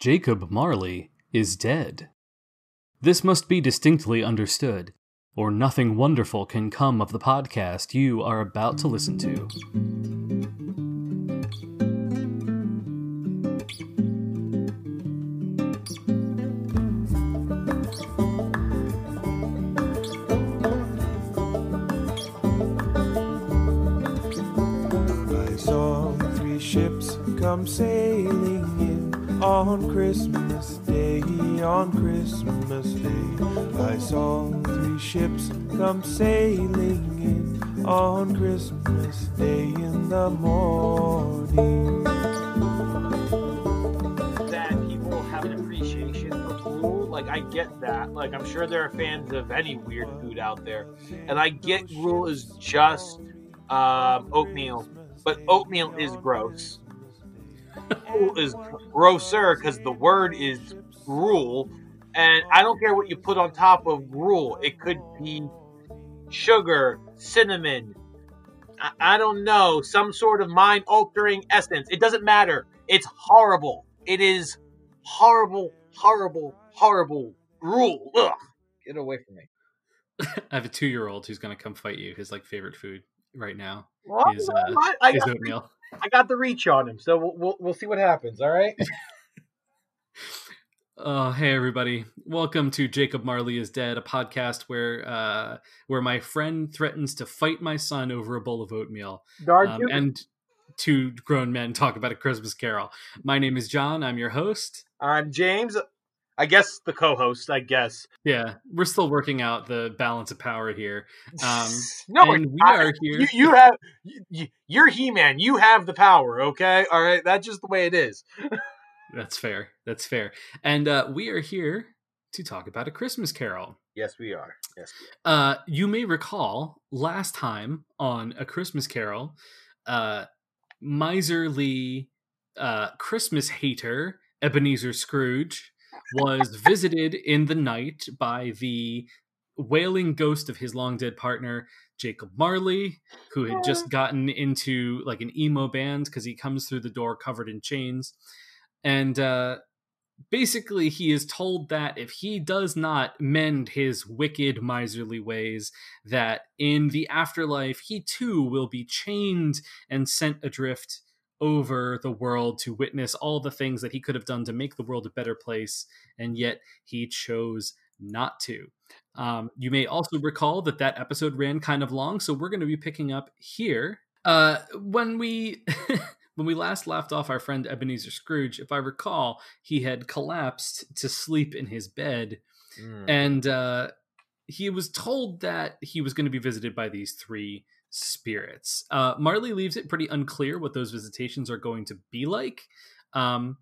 Jacob Marley is dead. This must be distinctly understood, or nothing wonderful can come of the podcast you are about to listen to. Come sailing in on Christmas Day, on Christmas Day. I saw three ships come sailing in on Christmas Day in the morning. that people have an appreciation for gruel. Like I get that. Like I'm sure there are fans of any weird food out there, and I get gruel is just um, oatmeal, but oatmeal is gross. Gruel is grosser because the word is gruel, and I don't care what you put on top of gruel. It could be sugar, cinnamon. I, I don't know, some sort of mind altering essence. It doesn't matter. It's horrible. It is horrible, horrible, horrible gruel. Ugh. Get away from me. I have a two year old who's going to come fight you. His like favorite food right now Well, is, uh, I, I is got, oatmeal. I got the reach on him, so we'll, we'll, we'll see what happens. All right. Oh, hey everybody! Welcome to Jacob Marley is Dead, a podcast where uh, where my friend threatens to fight my son over a bowl of oatmeal, um, and two grown men talk about a Christmas Carol. My name is John. I'm your host. I'm James. I guess the co-host. I guess. Yeah, we're still working out the balance of power here. Um, no, we are here. You, you have. You, you're He-Man. You have the power. Okay. All right. That's just the way it is. That's fair. That's fair. And uh, we are here to talk about a Christmas Carol. Yes, we are. Yes. We are. Uh, you may recall last time on A Christmas Carol, uh, miserly uh, Christmas hater Ebenezer Scrooge was visited in the night by the wailing ghost of his long dead partner, Jacob Marley, who had just gotten into like an emo band because he comes through the door covered in chains. And uh, basically he is told that if he does not mend his wicked miserly ways that in the afterlife he too will be chained and sent adrift over the world to witness all the things that he could have done to make the world a better place and yet he chose not to. Um, you may also recall that that episode ran kind of long so we're going to be picking up here. Uh, when we when we last left off our friend Ebenezer Scrooge, if I recall, he had collapsed to sleep in his bed, Mm. and uh, he was told that he was going to be visited by these three spirits. Uh, Marley leaves it pretty unclear what those visitations are going to be like. Um,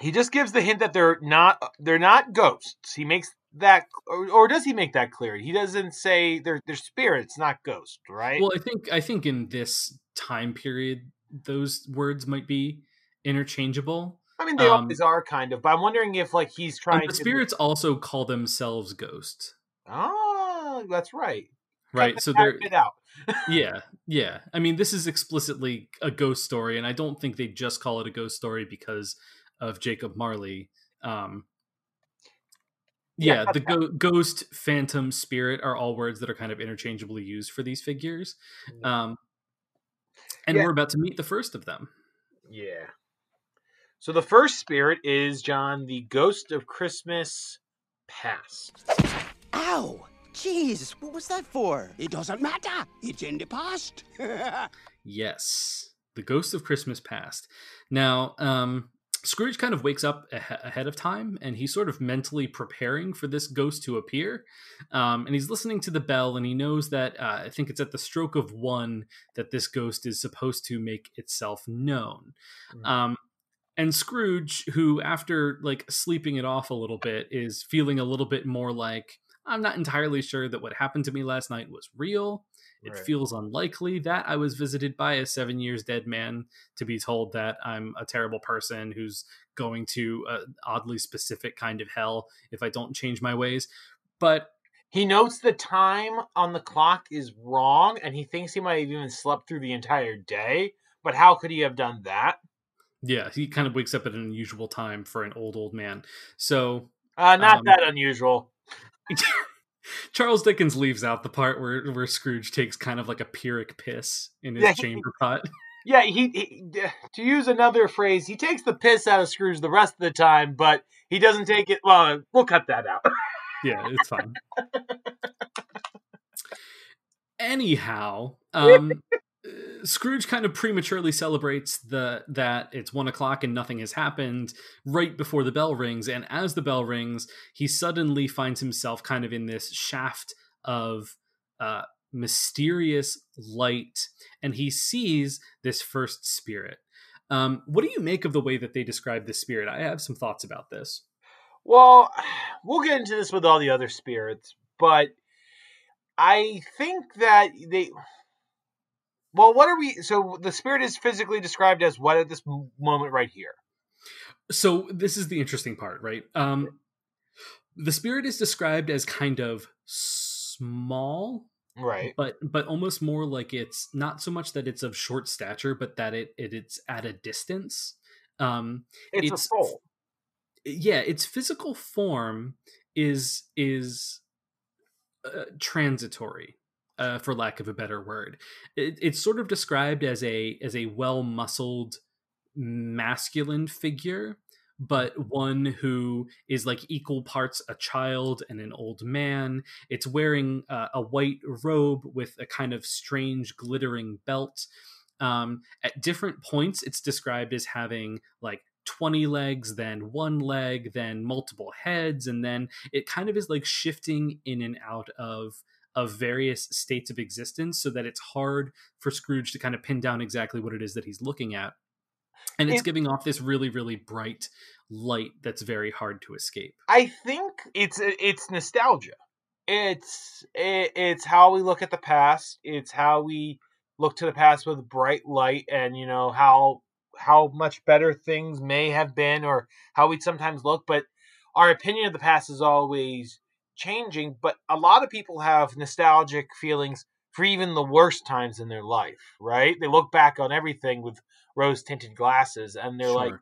He just gives the hint that they're not they're not ghosts. He makes that or, or does he make that clear? He doesn't say they're they're spirits, not ghosts, right? well, I think I think in this time period, those words might be interchangeable. I mean they um, always are kind of, but I'm wondering if like he's trying the to spirits also call themselves ghosts, Ah, that's right. Right? So that they're bit out. yeah yeah i mean this is explicitly a ghost story and i don't think they just call it a ghost story because of jacob marley um Yeah, yeah, the go- ghost phantom spirit are all words that are kind of interchangeably used for these figures um and Yeah. we're about to meet the first of them Yeah. So the first spirit is John, the ghost of Christmas past. Ow! Jeez, what was that for? It doesn't matter. It's in the past. Yes, the Ghost of Christmas Past. Now, um, Scrooge kind of wakes up a- ahead of time and he's sort of mentally preparing for this ghost to appear. Um, and he's listening to the bell and he knows that uh, I think it's at the stroke of one that this ghost is supposed to make itself known. Mm. Um, and Scrooge, who after like sleeping it off a little bit, is feeling a little bit more like, I'm not entirely sure that what happened to me last night was real. It Right. feels unlikely that I was visited by a seven years dead man to be told that I'm a terrible person who's going to an oddly specific kind of hell if I don't change my ways. But He notes the time on the clock is wrong, and he thinks he might have even slept through the entire day. But how could he have done that? yeah, he kind of wakes up at an unusual time for an old, old man. So Uh, not Um, that unusual. Charles Dickens leaves out the part where, where Scrooge takes kind of like a Pyrrhic piss in his Yeah, chamber pot. Yeah, he, he to use another phrase, he takes the piss out of Scrooge the rest of the time, but he doesn't take it. Well, we'll cut that out. yeah, it's fine. Anyhow, um, Scrooge kind of prematurely celebrates the that it's one o'clock and nothing has happened right before the bell rings, and as the bell rings, he suddenly finds himself kind of in this shaft of uh, mysterious light, and he sees this first spirit. Um, what do you make of the way that they describe this spirit? I have some thoughts about this. Well, we'll get into this with all the other spirits, but I think that they. Well, what are we? So the spirit is physically described as what at this moment right here? so this is the interesting part right um the spirit is described as kind of small Right. but but almost more like it's not so much that it's of short stature but that it, it it's at a distance um It's, it's- a soul. yeah its physical form is is uh, transitory uh, for lack of a better word. It, it's sort of described as a as a well muscled masculine figure but one who is like equal parts a child and an old man. It's wearing uh, a white robe with a kind of strange glittering belt. Um, at different points it's described as having like 20 legs then one leg then multiple heads and then it kind of is like shifting in and out of of various states of existence so that it's hard for Scrooge to kind of pin down exactly what it is that he's looking at and it's It- giving off this really really bright light that's very hard to escape I think it's it's nostalgia. It's it, it's how we look at the past. It's how we look to the past with bright light, and you know how how much better things may have been, or how we sometimes look. But our opinion of the past is always changing. But a lot of people have nostalgic feelings for even the worst times in their life. Right? They look back on everything with rose tinted glasses, and they're like,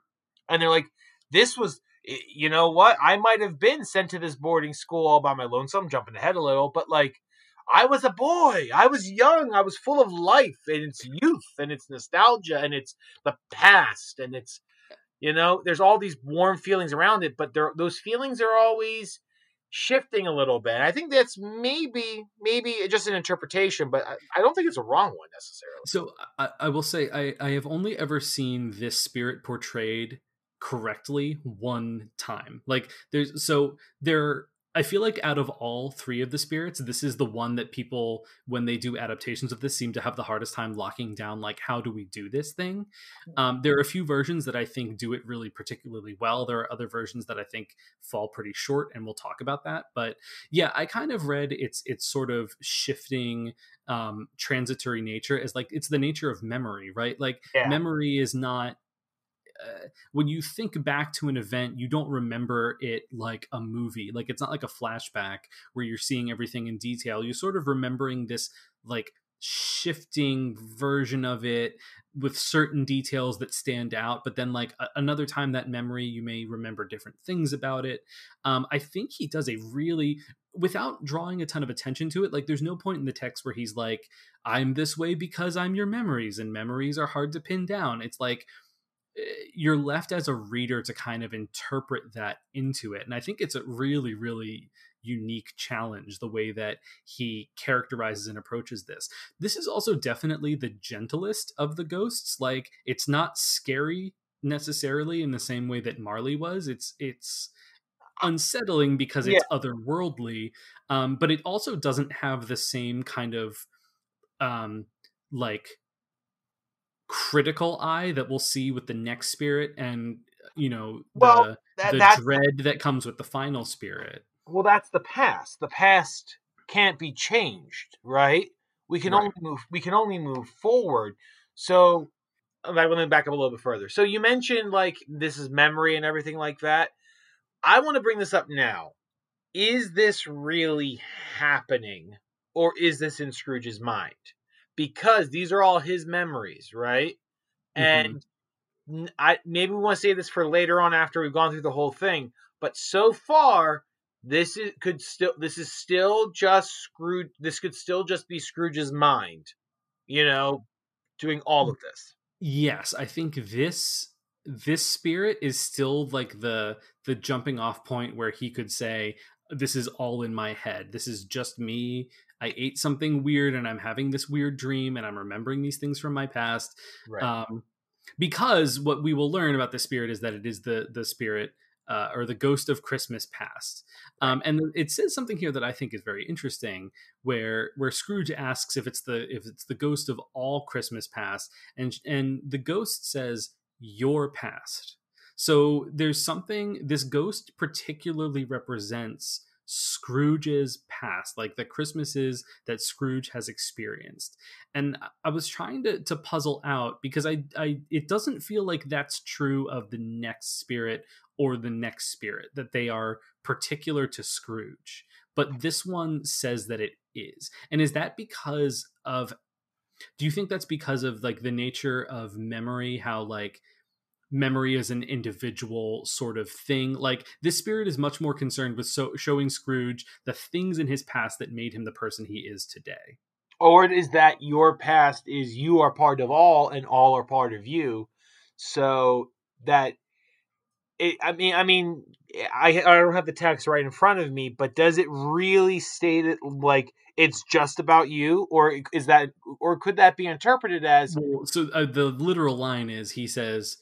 and they're like, this was you know what i might have been sent to this boarding school all by my lonesome jumping ahead a little but like i was a boy i was young i was full of life and it's youth and it's nostalgia and it's the past and it's you know there's all these warm feelings around it but there those feelings are always shifting a little bit i think that's maybe maybe just an interpretation but i, I don't think it's a wrong one necessarily So I, I will say I, I have only ever seen this spirit portrayed correctly one time. Like there's so there I feel like out of all three of the spirits, this is the one that people when they do adaptations of this seem to have the hardest time locking down like how do we do this thing? Um, there are a few versions that I think do it really particularly well. There are other versions that I think fall pretty short and we'll talk about that. But yeah, I kind of read it's it's sort of shifting um transitory nature as like it's the nature of memory right like Yeah. memory is not uh, when you think back to an event you don't remember it like a movie like it's not like a flashback where you're seeing everything in detail. You're sort of remembering this like shifting version of it with certain details that stand out but then like a- another time that memory you may remember different things about it. Um, i think he does a really without drawing a ton of attention to it like there's no point in the text where he's like i'm this way because i'm your memories and memories are hard to pin down. It's like you're left as a reader to kind of interpret that into it and i think it's a really really unique challenge the way that he characterizes and approaches this this is also definitely the gentlest of the ghosts like it's not scary necessarily in the same way that Marley was. It's it's unsettling because it's yeah. otherworldly, um, but it also doesn't have the same kind of um, like critical eye that we'll see with the next spirit and you know the, that, the dread that comes with the final spirit. Well that's the past. The past can't be changed right? We can right. only move we can only move forward. So um, i want to back up a little bit further. So you mentioned like this is memory and everything like that. I want to bring this up now. Is this really happening or is this in scrooge's mind because these are all his memories, right? Mm-hmm. And I maybe we want to say this for later on after we've gone through the whole thing, but so far this is could still this is still just Scrooge this could still just be Scrooge's mind, you know, doing all of this. Yes, I think this this spirit is still like the the jumping off point where he could say this is all in my head. This is just me I ate something weird and I'm having this weird dream and I'm remembering these things from my past. Right. Um, because what we will learn about the spirit is that it is the the spirit uh, or the ghost of Christmas past. Um, and it says something here that I think is very interesting, where where Scrooge asks if it's the if it's the ghost of all Christmas past, and and the ghost says your past. So there's something this ghost particularly represents Scrooge's past, like the Christmases that Scrooge has experienced. And I was trying to to puzzle out because I I it doesn't feel like that's true of the next spirit or the next spirit that they are particular to Scrooge. But this one says that it is. And is that because of do you think that's because of like the nature of memory how like memory as an individual sort of thing. Like this spirit is much more concerned with so- showing Scrooge the things in his past that made him the person he is today. Or is that your past is you are part of all and all are part of you. So that it, I mean, I mean, I I don't have the text right in front of me, but does it really state it like it's just about you, or is that, or could that be interpreted as? Well, so uh, the literal line is he says,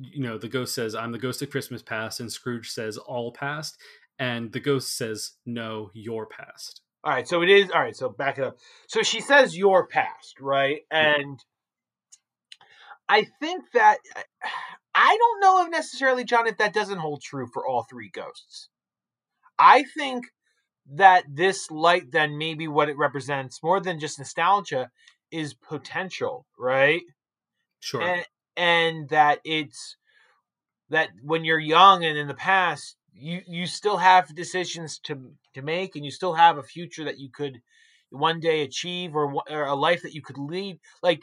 you know, the ghost says, I'm the ghost of Christmas past, and Scrooge says, all past. And the ghost says, no, your past. All right, so it is all right. So back it up. So she says your past, right? And I think that I don't know if necessarily, John, if that doesn't hold true for all three ghosts. I think that this light, then maybe what it represents more than just nostalgia, is potential, right? Sure. And, and that it's that when you're young and in the past you you still have decisions to to make and you still have a future that you could one day achieve or, or a life that you could lead like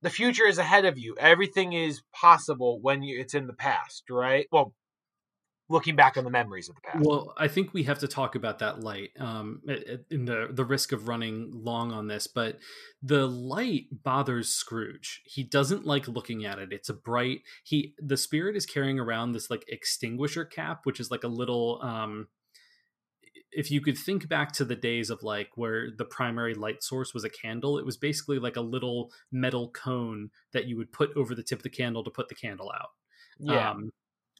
the future is ahead of you. Everything is possible when you, it's in the past right? Well looking back on the memories of the past. Well, I think we have to talk about that light um, in the the risk of running long on this, but the light bothers Scrooge. He doesn't like looking at it. It's a bright. He the spirit is carrying around this like extinguisher cap, which is like a little. Um, if you could think back to the days of like where the primary light source was a candle, it was basically like a little metal cone that you would put over the tip of the candle to put the candle out. Yeah. Um,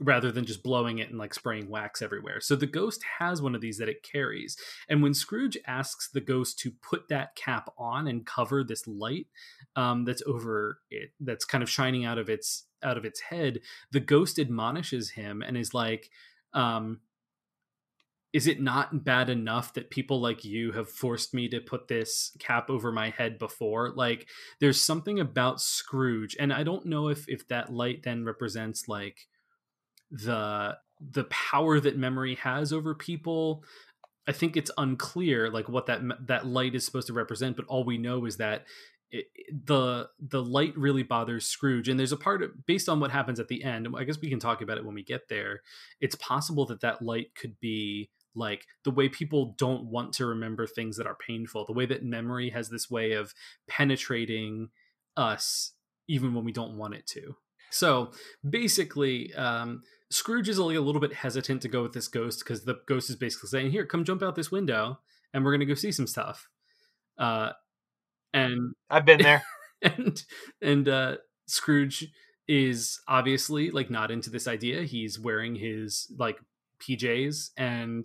rather than just blowing it and like spraying wax everywhere. So the ghost has one of these that it carries. And when Scrooge asks the ghost to put that cap on and cover this light um, that's over it, that's kind of shining out of its out of its head, the ghost admonishes him and is like, um, is it not bad enough that people like you have forced me to put this cap over my head before like there's something about scrooge and i don't know if if that light then represents like the the power that memory has over people i think it's unclear like what that that light is supposed to represent but all we know is that it, the the light really bothers Scrooge, and there's a part of, based on what happens at the end. I guess we can talk about it when we get there. It's possible that that light could be like the way people don't want to remember things that are painful, the way that memory has this way of penetrating us even when we don't want it to. So basically, um, Scrooge is only a little bit hesitant to go with this ghost because the ghost is basically saying, "Here, come jump out this window, and we're gonna go see some stuff." Uh, and I've been there. and and uh, Scrooge is obviously like not into this idea. He's wearing his like PJs and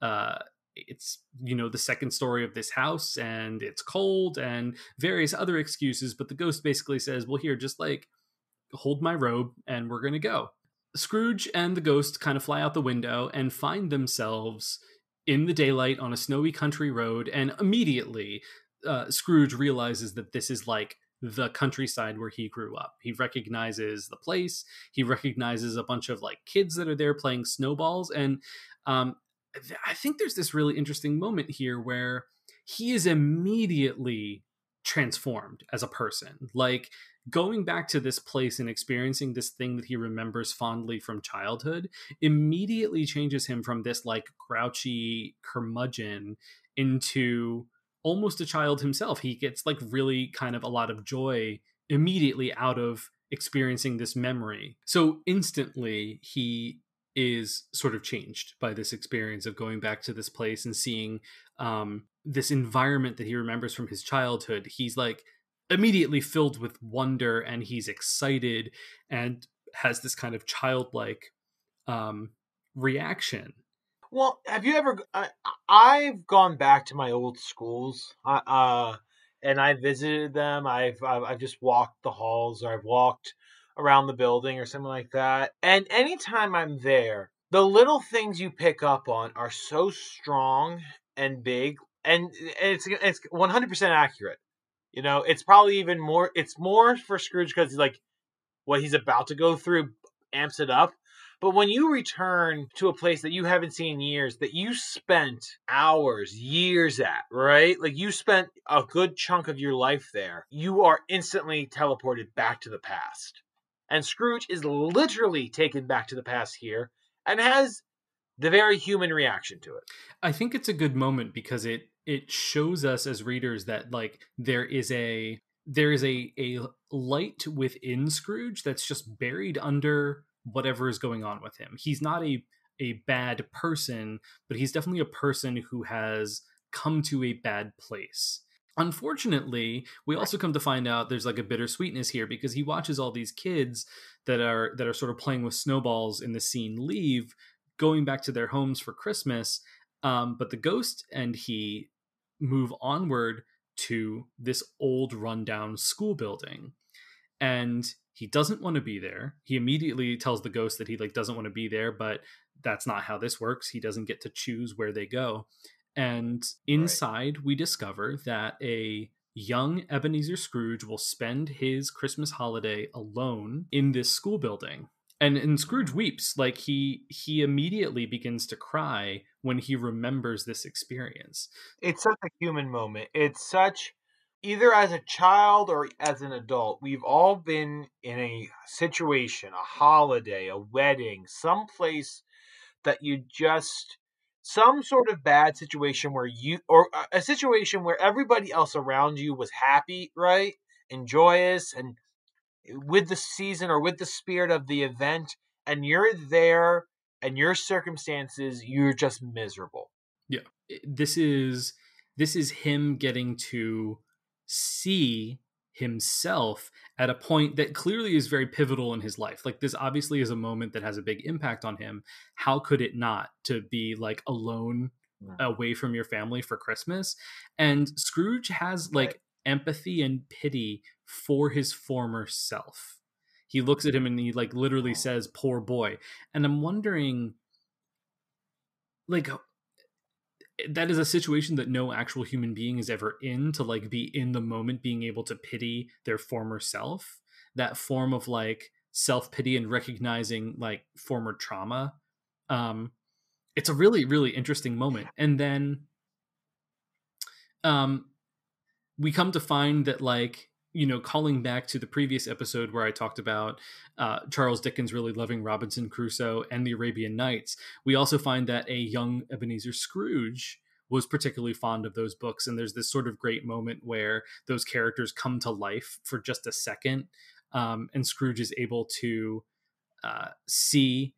uh it's you know the second story of this house and it's cold and various other excuses but the ghost basically says well here just like hold my robe and we're going to go scrooge and the ghost kind of fly out the window and find themselves in the daylight on a snowy country road and immediately uh, scrooge realizes that this is like the countryside where he grew up. He recognizes the place. He recognizes a bunch of like kids that are there playing snowballs, and um, I think there's this really interesting moment here where he is immediately transformed as a person. Like going back to this place and experiencing this thing that he remembers fondly from childhood immediately changes him from this like grouchy curmudgeon into almost a child himself. He gets like really kind of a lot of joy immediately out of experiencing this memory. So instantly he is sort of changed by this experience of going back to this place and seeing um, this environment that he remembers from his childhood. He's like immediately filled with wonder and he's excited and has this kind of childlike um, reaction. Well, have you ever? I've gone back to my old schools, uh, uh, and I visited them. I've, I've I've just walked the halls, or I've walked around the building or something like that. And anytime I'm there, the little things you pick up on are so strong and big and it's it's 100% accurate. You know, it's probably even more it's more for Scrooge cuz he's like what he's about to go through amps it up. But when you return to a place that you haven't seen in years, that you spent hours, years at, right? Like you spent a good chunk of your life there, you are instantly teleported back to the past. And Scrooge is literally taken back to the past here and has the very human reaction to it. I think it's a good moment because it it shows us as readers that like there is a there is a a light within Scrooge that's just buried under whatever is going on with him. He's not a a bad person, but he's definitely a person who has come to a bad place. Unfortunately, we also come to find out there's like a bittersweetness here because he watches all these kids that are that are sort of playing with snowballs in the scene leave, going back to their homes for Christmas. Um, but the ghost and he move onward to this old rundown school building. And he doesn't want to be there. He immediately tells the ghost that he like doesn't want to be there, but that's not how this works. He doesn't get to choose where they go. And inside, right. we discover that a young Ebenezer Scrooge will spend his Christmas holiday alone in this school building. And, and Scrooge weeps like he he immediately begins to cry when he remembers this experience. It's such a human moment. It's such either as a child or as an adult, we've all been in a situation, a holiday, a wedding, some place that you just some sort of bad situation where you or a situation where everybody else around you was happy right and joyous and with the season or with the spirit of the event and you're there and your circumstances you're just miserable yeah this is this is him getting to see himself at a point that clearly is very pivotal in his life. Like this obviously is a moment that has a big impact on him. How could it not to be like alone away from your family for Christmas? And Scrooge has like right. Empathy and pity for his former self. He looks at him and he like literally says poor boy. And I'm wondering like that is a situation that no actual human being is ever in to like be in the moment being able to pity their former self that form of like self-pity and recognizing like former trauma um it's a really really interesting moment and then um we come to find that like you know calling back to the previous episode where i talked about uh, charles dickens really loving robinson crusoe and the arabian nights we also find that a young ebenezer scrooge was particularly fond of those books. And there's this sort of great moment where those characters come to life for just a second um, and scrooge is able to uh, see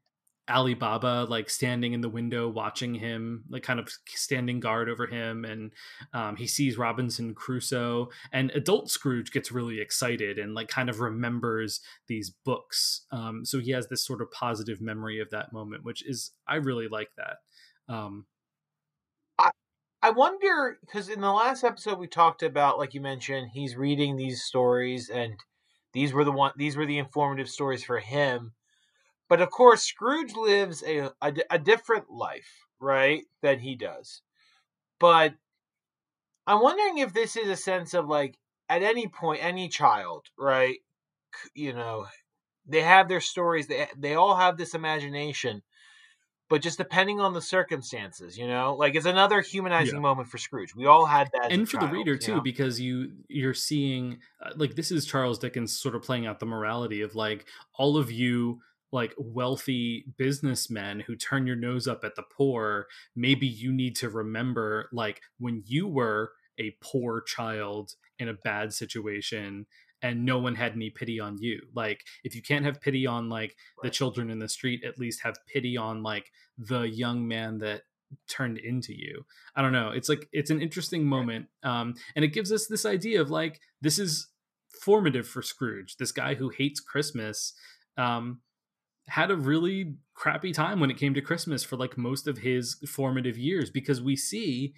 Ali Baba like standing in the window watching him, like kind of standing guard over him, and um, he sees Robinson Crusoe, and adult Scrooge gets really excited and like kind of remembers these books. Um, so he has this sort of positive memory of that moment, which is I really like that. Um, I wonder because in the last episode we talked about, like you mentioned, he's reading these stories, and these were the one these were the informative stories for him. But of course, Scrooge lives a, a, a different life, right, than he does. But I'm wondering if this is a sense of like, at any point, any child, right, you know, they have their stories. They they all have this imagination, but just depending on the circumstances, you know, like it's another humanizing yeah. moment for Scrooge. We all had that, and for child, the reader too, know? because you you're seeing uh, like this is Charles Dickens sort of playing out the morality of like all of you like wealthy businessmen who turn your nose up at the poor maybe you need to remember like when you were a poor child in a bad situation and no one had any pity on you. Like if you can't have pity on like the children in the street at least have pity on like the young man that turned into you. I don't know. It's like it's an interesting moment um and it gives us this idea of like this is formative for scrooge this guy who hates christmas um had a really crappy time when it came to Christmas for like most of his formative years because we see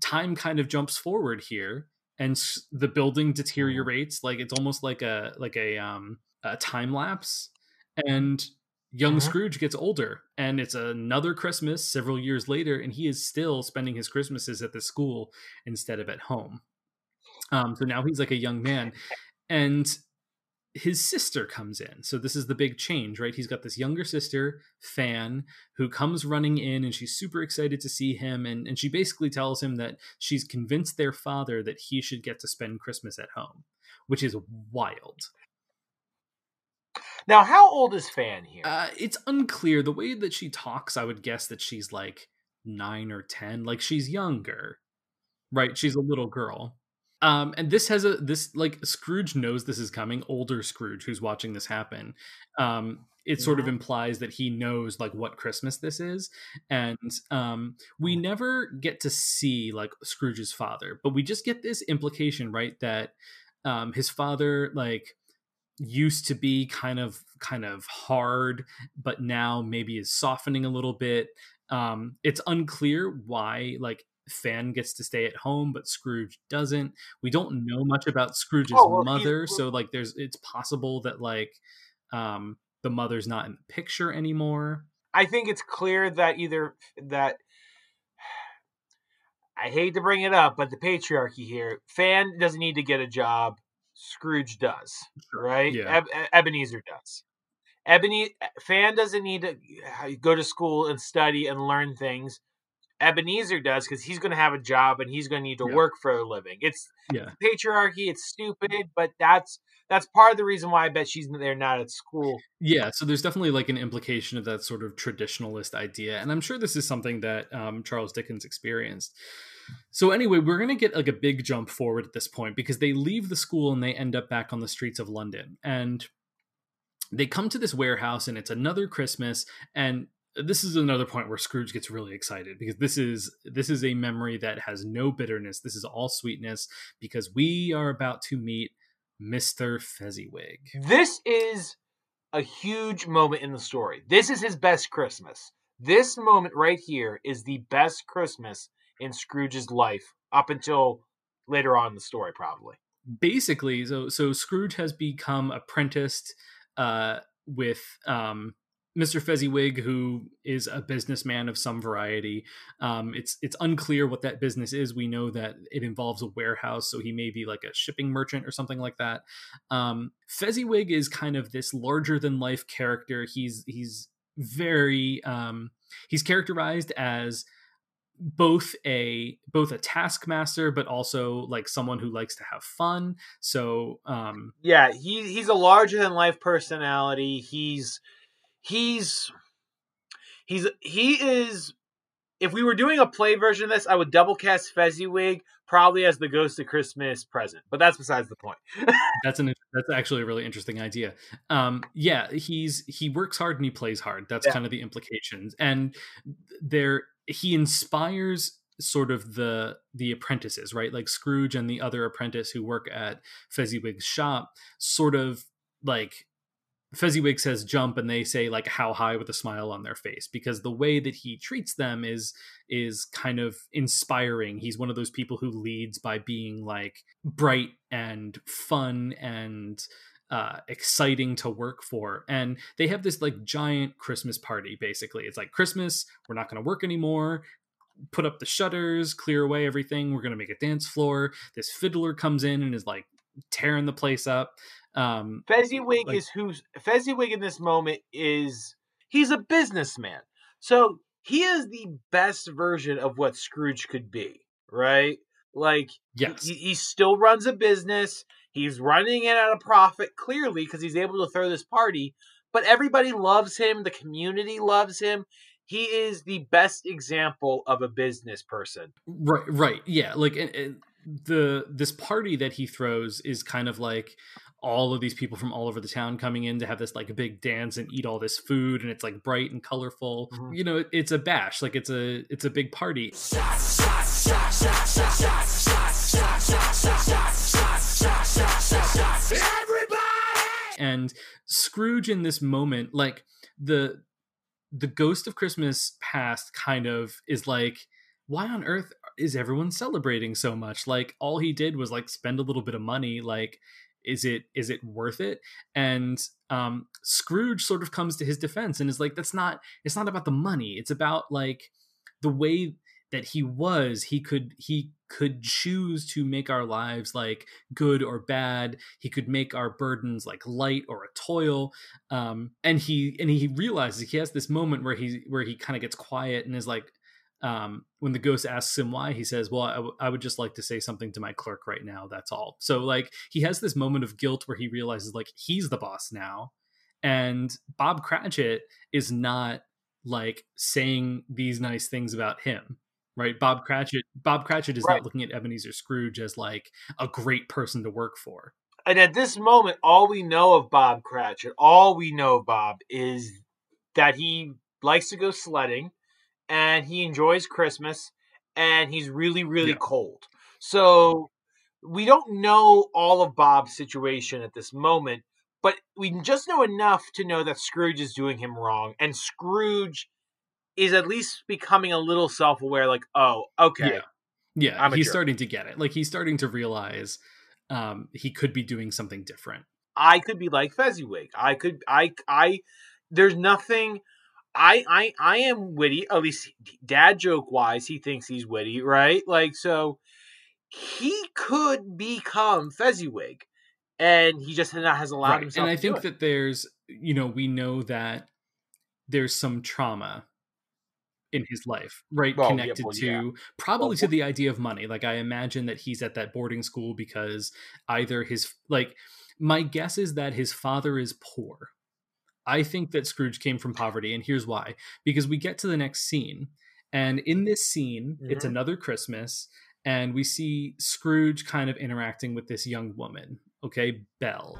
time kind of jumps forward here and the building mm-hmm. deteriorates like it's almost like a like a um a time lapse and young uh-huh. Scrooge gets older and it's another Christmas several years later and he is still spending his Christmases at the school instead of at home. Um so now he's like a young man and his sister comes in. So this is the big change, right? He's got this younger sister, Fan, who comes running in and she's super excited to see him and and she basically tells him that she's convinced their father that he should get to spend Christmas at home, which is wild. Now, how old is Fan here? Uh, it's unclear. The way that she talks, I would guess that she's like 9 or 10, like she's younger. Right? She's a little girl. Um, and this has a this like Scrooge knows this is coming. Older Scrooge, who's watching this happen, um, it sort of implies that he knows like what Christmas this is, and um, we never get to see like Scrooge's father, but we just get this implication, right, that um, his father like used to be kind of kind of hard, but now maybe is softening a little bit. Um, it's unclear why like Fan gets to stay at home, but Scrooge doesn't. We don't know much about Scrooge's oh, well, mother, so like there's it's possible that like um the mother's not in the picture anymore. I think it's clear that either that I hate to bring it up, but the patriarchy here, Fan doesn't need to get a job. Scrooge does, right? Yeah. Eb- Ebenezer does. Ebony Fan doesn't need to go to school and study and learn things. Ebenezer does because he's going to have a job and he's going to need to yeah. work for a living. It's yeah. patriarchy. It's stupid, but that's that's part of the reason why I bet she's there not at school. Yeah, so there's definitely like an implication of that sort of traditionalist idea, and I'm sure this is something that um, Charles Dickens experienced. So anyway, we're going to get like a big jump forward at this point because they leave the school and they end up back on the streets of London and they come to this warehouse and it's another Christmas and this is another point where Scrooge gets really excited because this is this is a memory that has no bitterness. This is all sweetness because we are about to meet Mr. Fezziwig. This is a huge moment in the story. This is his best Christmas. This moment right here is the best Christmas in Scrooge's life up until later on in the story probably. Basically, so so Scrooge has become apprenticed uh with um Mr. Fezziwig, who is a businessman of some variety. Um, it's it's unclear what that business is. We know that it involves a warehouse, so he may be like a shipping merchant or something like that. Um, Fezziwig is kind of this larger than life character. He's he's very um, he's characterized as both a both a taskmaster but also like someone who likes to have fun so um yeah he he's a larger than life personality he's he's he's he is if we were doing a play version of this, I would double cast Fezziwig probably as the Ghost of Christmas present. But that's besides the point. that's an that's actually a really interesting idea. Um, yeah, he's he works hard and he plays hard. That's Yeah. kind of the implications. And there he inspires sort of the the apprentices, right? Like Scrooge and the other apprentice who work at Fezziwig's shop, sort of like Fezziwig says jump and they say like how high with a smile on their face because the way that he treats them is is kind of inspiring. He's one of those people who leads by being like bright and fun and uh exciting to work for. And they have this like giant christmas party basically. It's like christmas we're not going to work anymore. Put up the shutters clear away everything. We're going to make a dance floor. This fiddler comes in and is like tearing the place up um Fezziwig Like- is who's Fezziwig in this moment is he's a businessman. So he is the best version of what Scrooge could be, right? Like yes he, he still runs a business. He's running it at a profit clearly because he's able to throw this party. But everybody loves him. The community loves him. He is the best example of a business person. right right yeah like and- and the this party that he throws is kind of like all of these people from all over the town coming in to have this like a big dance and eat all this food and it's like bright and colorful. Mhm. you know it- it's a bash. Like it's a it's a big party. And scrooge in this moment like the the ghost of christmas past kind of is like why on earth is everyone celebrating so much? Like all he did was like spend a little bit of money like is it is it worth it? And um scrooge sort of comes to his defense and is like that's not it's not about the money. It's about like the way that he was. He could he could choose to make our lives like good or bad. He could make our burdens like light or a toil. Um and he and he realizes he has this moment where he where he kind of gets quiet and is like um when the ghost asks him why he says well I, w- I would just like to say something to my clerk right now that's all. So like he has this moment of guilt where he realizes like he's the boss now and bob cratchit is not like saying these nice things about him right? Bob cratchit bob cratchit is Right. not looking at ebenezer scrooge as like a great person to work for. And at this moment, all we know of Bob Cratchit, all we know of Bob is that he likes to go sledding and he enjoys Christmas and he's really, really Yeah. cold. So we don't know all of Bob's situation at this moment, but we just know enough to know that Scrooge is doing him wrong. And Scrooge is at least becoming a little self aware like, oh, okay. Yeah. yeah he's jerk. starting to get it like he's starting to realize um he could be doing something different I could be like Fezziwig. I could I I there's nothing I I I am witty, at least dad joke wise, he thinks he's witty, right? Like so he could become Fezziwig and he just not has allowed right himself and i think that there's you know we know that there's some trauma in his life right Well, yeah, connected well, to yeah. probably Well, to the idea of money like i imagine that he's at that boarding school because either his like my guess is that his father is poor i think that scrooge came from poverty and here's why. Because we get to the next scene and in this scene it's Mhm. another christmas and we see scrooge kind of interacting with this young woman okay belle.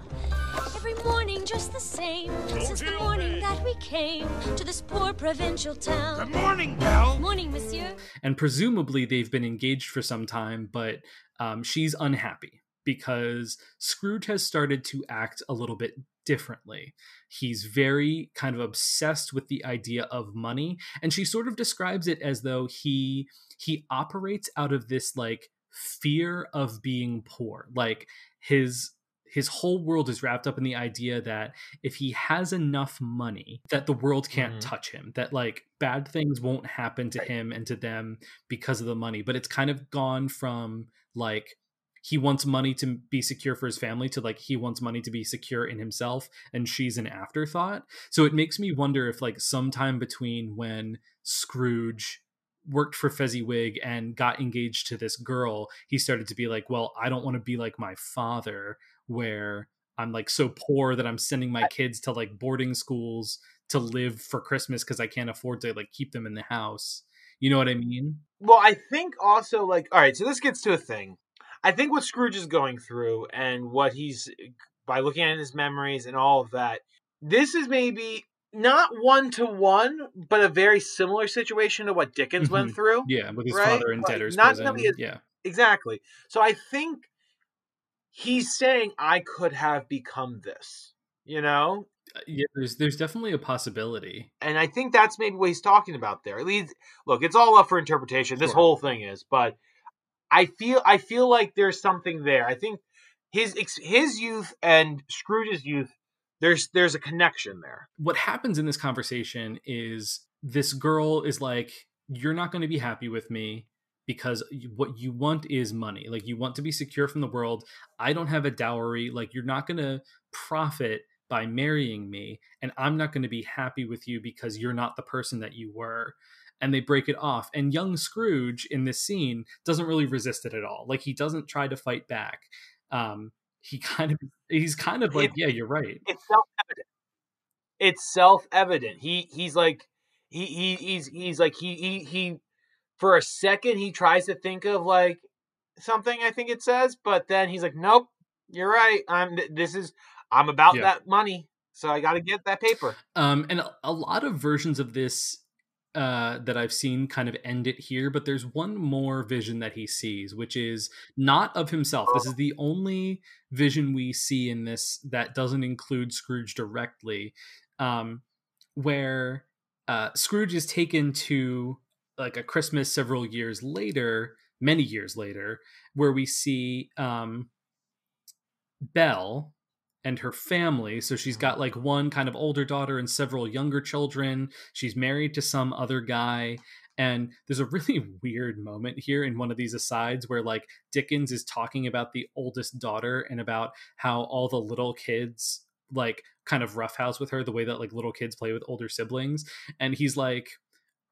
Every morning just the same Since the morning that we came To this poor provincial town. Good morning, Belle. Morning, monsieur. And presumably they've been engaged for some time, but um, she's unhappy because Scrooge has started to act a little bit differently. He's very kind of obsessed with the idea of money, and she sort of describes it as though he he operates out of this like fear of being poor, like his his whole world is wrapped up in the idea that if he has enough money that the world can't Mhm. touch him that like bad things won't happen to Right. him and to them because of the money but it's kind of gone from like he wants money to be secure for his family to like he wants money to be secure in himself and she's an afterthought so it makes me wonder if like sometime between when scrooge worked for fezziwig and got engaged to this girl he started to be like well i don't want to be like my father where i'm like so poor that i'm sending my kids to like boarding schools to live for christmas because i can't afford to like keep them in the house You know what I mean? Well, I think also like all right, so this gets to a thing. I think what Scrooge is going through and what he's by looking at his memories and all of that, this is maybe not one to one, but a very similar situation to what Dickens went Mhm. through. Yeah, with his Right? father in debtor's not prison. as- yeah. Exactly. So I think he's saying I could have become this, you know? Uh, yeah, there's there's definitely a possibility. And I think that's maybe what he's talking about there. At least look, it's all up for interpretation. This Sure. whole thing is, but I feel I feel like there's something there. I think his his youth and Scrooge's youth there's there's a connection there. What happens in this conversation is this girl is like, "You're not going to be happy with me." Because what you want is money. Like, you want to be secure from the world. I don't have a dowry. Like, you're not going to profit by marrying me. And I'm not going to be happy with you because you're not the person that you were. And they break it off. And young Scrooge in this scene doesn't really resist it at all. Like he doesn't try to fight back. Um, he kind of he's kind of like, It- yeah, you're right. It's self evident. It's self evident. He he's like he, he he's he's like he he he for a second he tries to think of like something I think it says, but then he's like, Nope, you're right. I'm this is I'm about Yeah. that money. So I gotta get that paper. Um, and a, a lot of versions of this uh, that I've seen kind of end it here, but there's one more vision that he sees, which is not of himself. This is the only vision we see in this that doesn't include Scrooge directly, um, where uh, Scrooge is taken to like a Christmas several years later, many years later, where we see um, Belle and her family. So she's got like one kind of older daughter and several younger children. She's married to some other guy. And there's a really weird moment here in one of these asides where like Dickens is talking about the oldest daughter and about how all the little kids like kind of roughhouse with her the way that like little kids play with older siblings. And he's like,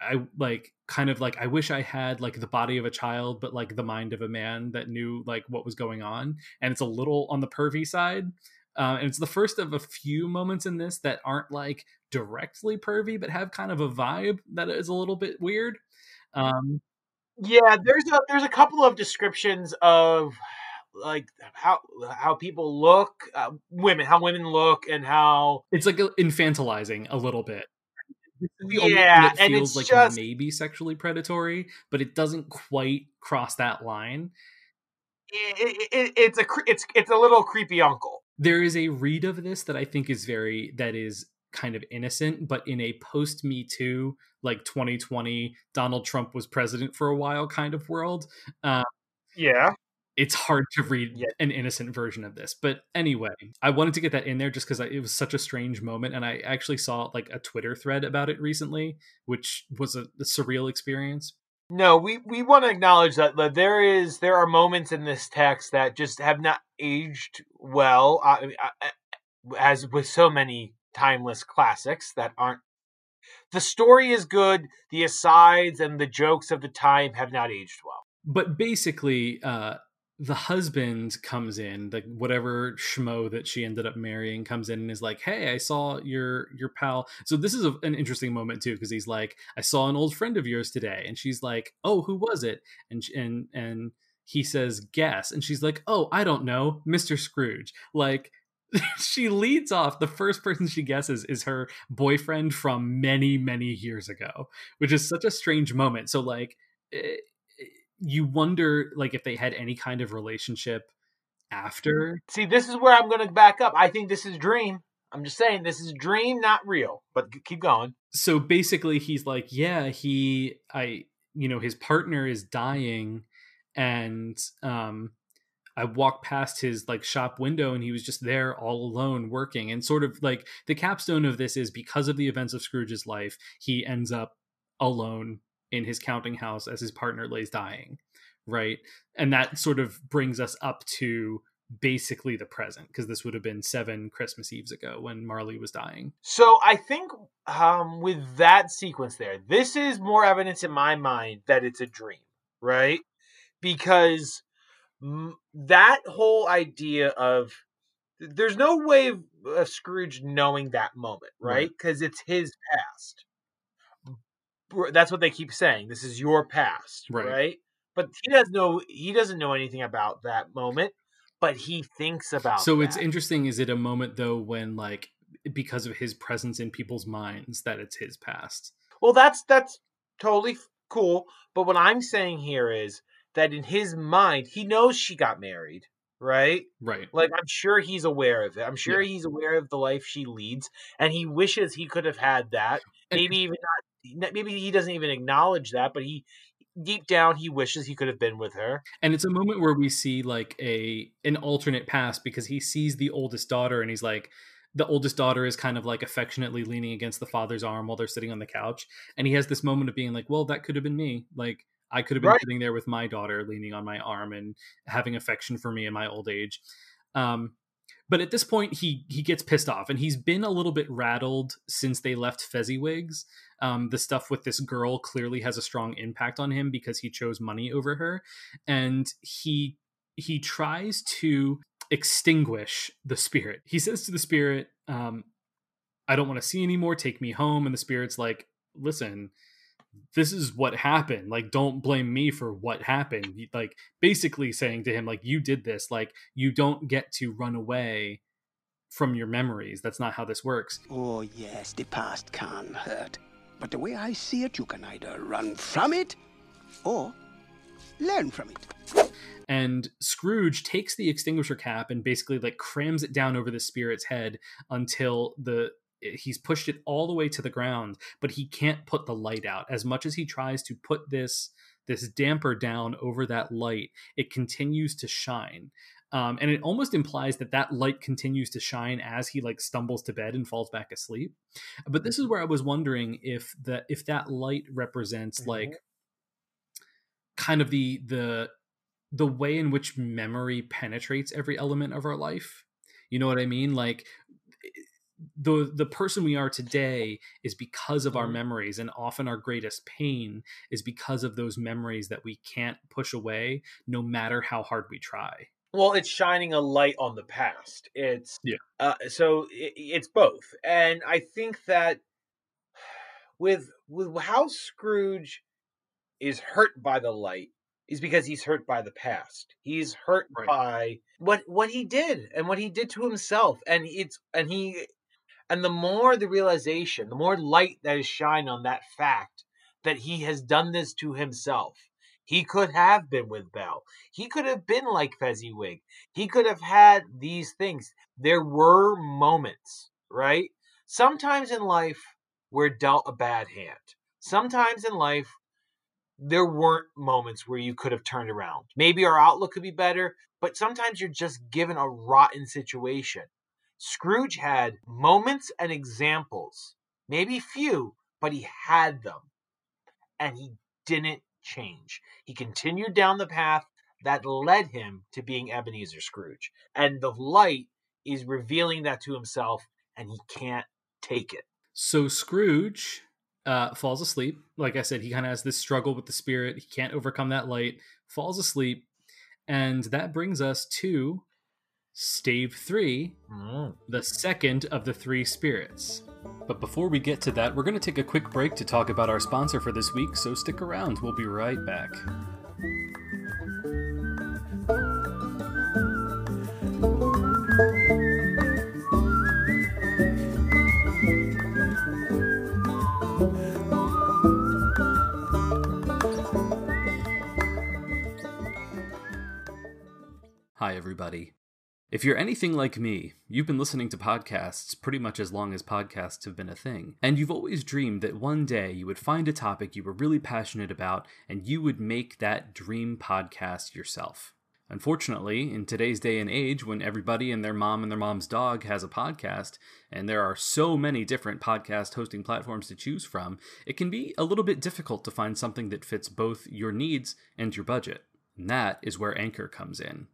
I like kind of like I wish I had like the body of a child, but like the mind of a man that knew like what was going on. And it's a little on the pervy side. Uh, and it's the first of a few moments in this that aren't like directly pervy, but have kind of a vibe that is a little bit weird. Um, Yeah, there's a there's a couple of descriptions of like how how people look, uh, women, how women look, and how it's like infantilizing a little bit. This is the Yeah, and feels it's like just- maybe sexually predatory, but it doesn't quite cross that line. it, it, it's a it's it's a little creepy uncle. There is a read of this that I think is very that is kind of innocent, but in a post Me Too, like 2020, Donald Trump was president for a while kind of world. Uh, Yeah, it's hard to read Yeah. an innocent version of this. But anyway, I wanted to get that in there just because it was such a strange moment, and I actually saw like a Twitter thread about it recently, which was a, a surreal experience. No, we, we want to acknowledge that, there is there are moments in this text that just have not aged well, uh, uh, as with so many timeless classics that aren't. The story is good. The asides and the jokes of the time have not aged well. but basically uh the husband comes in the whatever schmo that she ended up marrying comes in and is like hey i saw your your pal. So this is a, an interesting moment too because he's like i saw an old friend of yours today. And she's like oh who was it? And and and he says guess. And she's like oh i don't know mr scrooge. Like she leads off the first person she guesses is her boyfriend from many many years ago which is such a strange moment. So like eh, you wonder like if they had any kind of relationship after See, this is where I'm going to back up. I think this is dream. I'm just saying this is dream, not real. But keep going. so basically he's like yeah he i you know his partner is dying and um i walked past his like shop window and he was just there all alone working and sort of like the capstone of this is because of the events of scrooge's life he ends up alone in his counting house as his partner lays dying right and that sort of brings us up to basically the present because this would have been seven christmas eves ago when marley was dying So I think um, with that sequence there, this is more evidence in my mind that it's a dream, right? Because that whole idea of there's no way of, Scrooge knowing that moment, right? Right. Because it's his past. That's what they keep saying. This is your past, Right. right? But he doesn't know. He doesn't know anything about that moment. But he thinks about. So it's interesting. Is it a moment though when like because of his presence in people's minds that it's his past? Well, that's that's totally cool. But what I'm saying here is that in his mind, he knows she got married, right? Right. Like I'm sure he's aware of it. I'm sure he's aware of the life she leads, and he wishes he could have had that. And- Maybe even not. Maybe he doesn't even acknowledge that, but he deep down he wishes he could have been with her. and it's a moment where we see like a an alternate past because he sees the oldest daughter and he's like the oldest daughter is kind of like affectionately leaning against the father's arm while they're sitting on the couch and he has this moment of being like well that could have been me like i could have been Right. sitting there with my daughter leaning on my arm and having affection for me in my old age um but at this point he he gets pissed off and he's been a little bit rattled since they left Fezziwig's. Um, the stuff with this girl clearly has a strong impact on him because he chose money over her and he he tries to extinguish the spirit. He says to the spirit um, i don't want to see anymore take me home and the spirit's like listen this is what happened like don't blame me for what happened like basically saying to him like you did this like you don't get to run away from your memories that's not how this works Oh, yes, the past can hurt. But the way I see it, you can either run from it or learn from it. and Scrooge takes the extinguisher cap and basically like crams it down over the spirit's head until the he's pushed it all the way to the ground but he can't put the light out. As much as he tries to put this this damper down over that light it continues to shine. Um, and it almost implies that that light continues to shine as he like stumbles to bed and falls back asleep. But this is where i was wondering if that if that light represents like kind of the the the way in which memory penetrates every element of our life. You know what i mean? Like the the person we are today is because of our Mhm. memories and often our greatest pain is because of those memories that we can't push away no matter how hard we try Well, it's shining a light on the past. It's Yeah. Uh, so i it's both, and I think that with with how Scrooge is hurt by the light is because he's hurt by the past. He's hurt Right. by what what he did and what he did to himself, and it's and he and the more the realization, the more light that is shined on that fact that he has done this to himself. He could have been with Belle. He could have been like Fezziwig. He could have had these things. There were moments, right? Sometimes in life, we're dealt a bad hand. Sometimes in life, there weren't moments where you could have turned around. Maybe our outlook could be better, but sometimes you're just given a rotten situation. Scrooge had moments and examples, maybe few, but he had them. And he didn't change. He continued down the path that led him to being Ebenezer Scrooge. And the light is revealing that to himself, and he can't take it. So Scrooge uh, falls asleep. Like I said, he kind of has this struggle with the spirit. He can't overcome that light, falls asleep. And that brings us to stave three, mm. the second of the three spirits. But before we get to that, we're going to take a quick break to talk about our sponsor for this week, so stick around. We'll be right back. Hi, everybody. If you're anything like me, you've been listening to podcasts pretty much as long as podcasts have been a thing, and you've always dreamed that one day you would find a topic you were really passionate about and you would make that dream podcast yourself. Unfortunately, in today's day and age, when everybody and their mom and their mom's dog has a podcast, and there are so many different podcast hosting platforms to choose from, it can be a little bit difficult to find something that fits both your needs and your budget. And that is where Anchor comes in.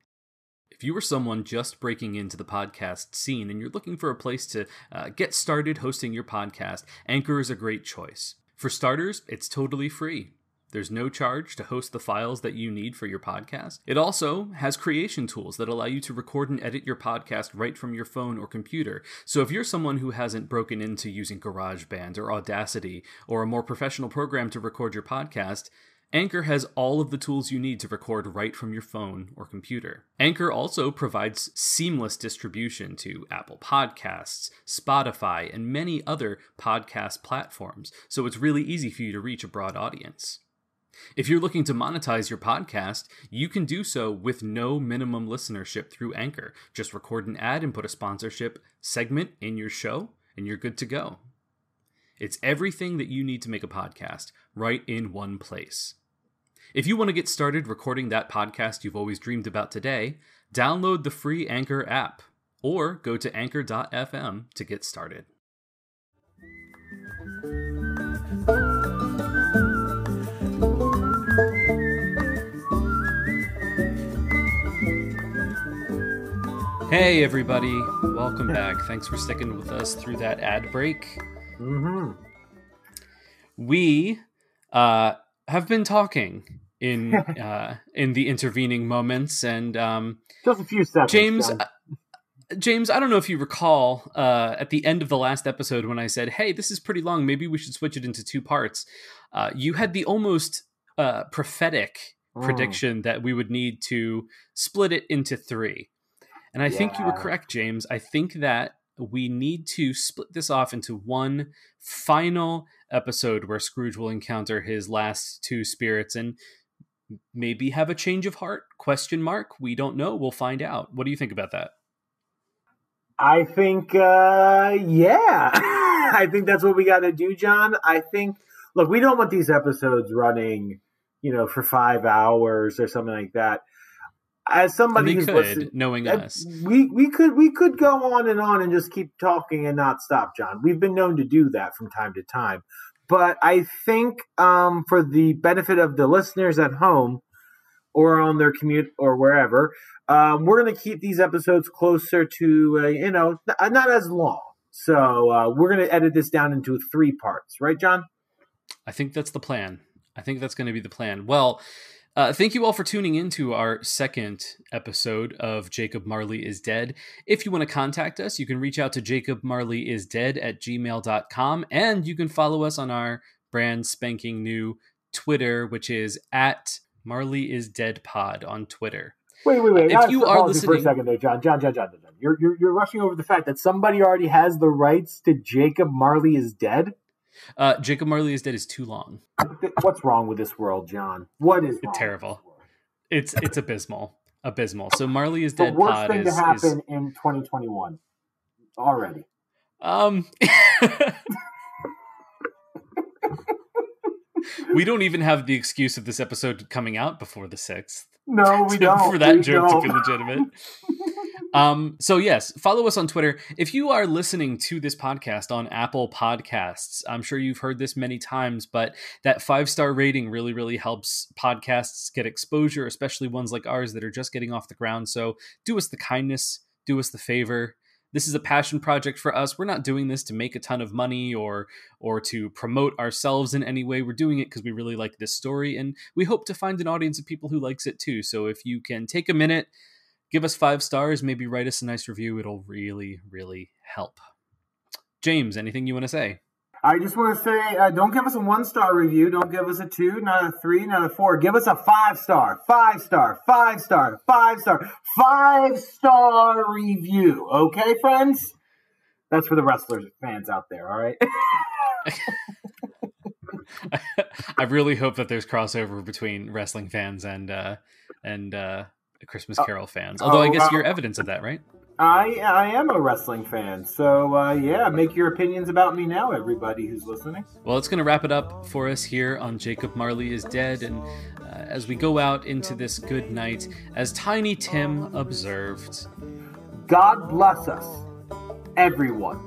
If you are someone just breaking into the podcast scene and you're looking for a place to uh, get started hosting your podcast, Anchor is a great choice. For starters, it's totally free. There's no charge to host the files that you need for your podcast. It also has creation tools that allow you to record and edit your podcast right from your phone or computer. So if you're someone who hasn't broken into using GarageBand or Audacity or a more professional program to record your podcast, Anchor has all of the tools you need to record right from your phone or computer. Anchor also provides seamless distribution to Apple Podcasts, Spotify, and many other podcast platforms, so it's really easy for you to reach a broad audience. If you're looking to monetize your podcast, you can do so with no minimum listenership through Anchor. Just record an ad and put a sponsorship segment in your show, and you're good to go. It's everything that you need to make a podcast right in one place. If you want to get started recording that podcast you've always dreamed about today, download the free Anchor app or go to anchor.fm to get started. Hey, everybody. Welcome back. Thanks for sticking with us through that ad break. Mm-hmm. We uh, have been talking in uh, in the intervening moments, and um, Just a few seconds. James, uh, James, I don't know if you recall uh, at the end of the last episode when I said, "Hey, this is pretty long. Maybe we should switch it into two parts." Uh, you had the almost uh, prophetic Mm. prediction that we would need to split it into three, and I think you were correct, James. I think that we need to split this off into one final episode where Scrooge will encounter his last two spirits and maybe have a change of heart? Question mark. We don't know. We'll find out. What do you think about that? I think, uh, yeah, I think that's what we got to do, John. I think, look, we don't want these episodes running, you know, for five hours or something like that. As somebody who's could listened, knowing us we we could we could go on and on and just keep talking and not stop, John. We've been known to do that from time to time. But I think um, for the benefit of the listeners at home or on their commute or wherever, um, we're going to keep these episodes closer to uh, you know not as long. So uh, we're going to edit this down into three parts, right, John? i think that's the plan i think that's going to be the plan well uh, thank you all for tuning in to our second episode of Jacob Marley is Dead. If you want to contact us, you can reach out to Jacob Marley is Dead at gmail.com and you can follow us on our brand spanking new Twitter, which is at Marley is Dead Pod on Twitter. Wait, wait, wait. If you are you for a second there, John. John, John, John, John. John. You're, you're you're rushing over the fact that somebody already has the rights to Jacob Marley is dead. Uh, Jacob Marley is Dead is too long. What's wrong with this world, John? What is terrible. With this world? It's it's abysmal, abysmal. So Marley is dead. The worst Pod thing is, to happen is in 2021 already. um. we don't even have the excuse of this episode coming out before the sixth. No, we don't. for that We joke don't. to be legitimate. Um, so yes, follow us on Twitter. If you are listening to this podcast on Apple Podcasts, I'm sure you've heard this many times, but that five star rating really, really helps podcasts get exposure, especially ones like ours that are just getting off the ground. So do us the kindness, do us the favor. This is a passion project for us. We're not doing this to make a ton of money or or to promote ourselves in any way. We're doing it because we really like this story and we hope to find an audience of people who likes it too. So if you can take a minute, give us five stars, maybe write us a nice review. It'll really, really help. James, anything you want to say? I just want to say, uh, don't give us a one star review. Don't give us a two, not a three, not a four. Give us a five star, five star, five star, five star, five star review. Okay, friends? That's for the wrestlers fans out there. All right. I really hope that there's crossover between wrestling fans and uh, and uh, Christmas Carol fans. Although I oh, guess uh, you're evidence of that, right? I I am a wrestling fan, so uh, yeah, make your opinions about me now, everybody who's listening. Well, it's going to wrap it up for us here on Jacob Marley is Dead. And uh, as we go out into this good night, as Tiny Tim observed, God bless us, everyone.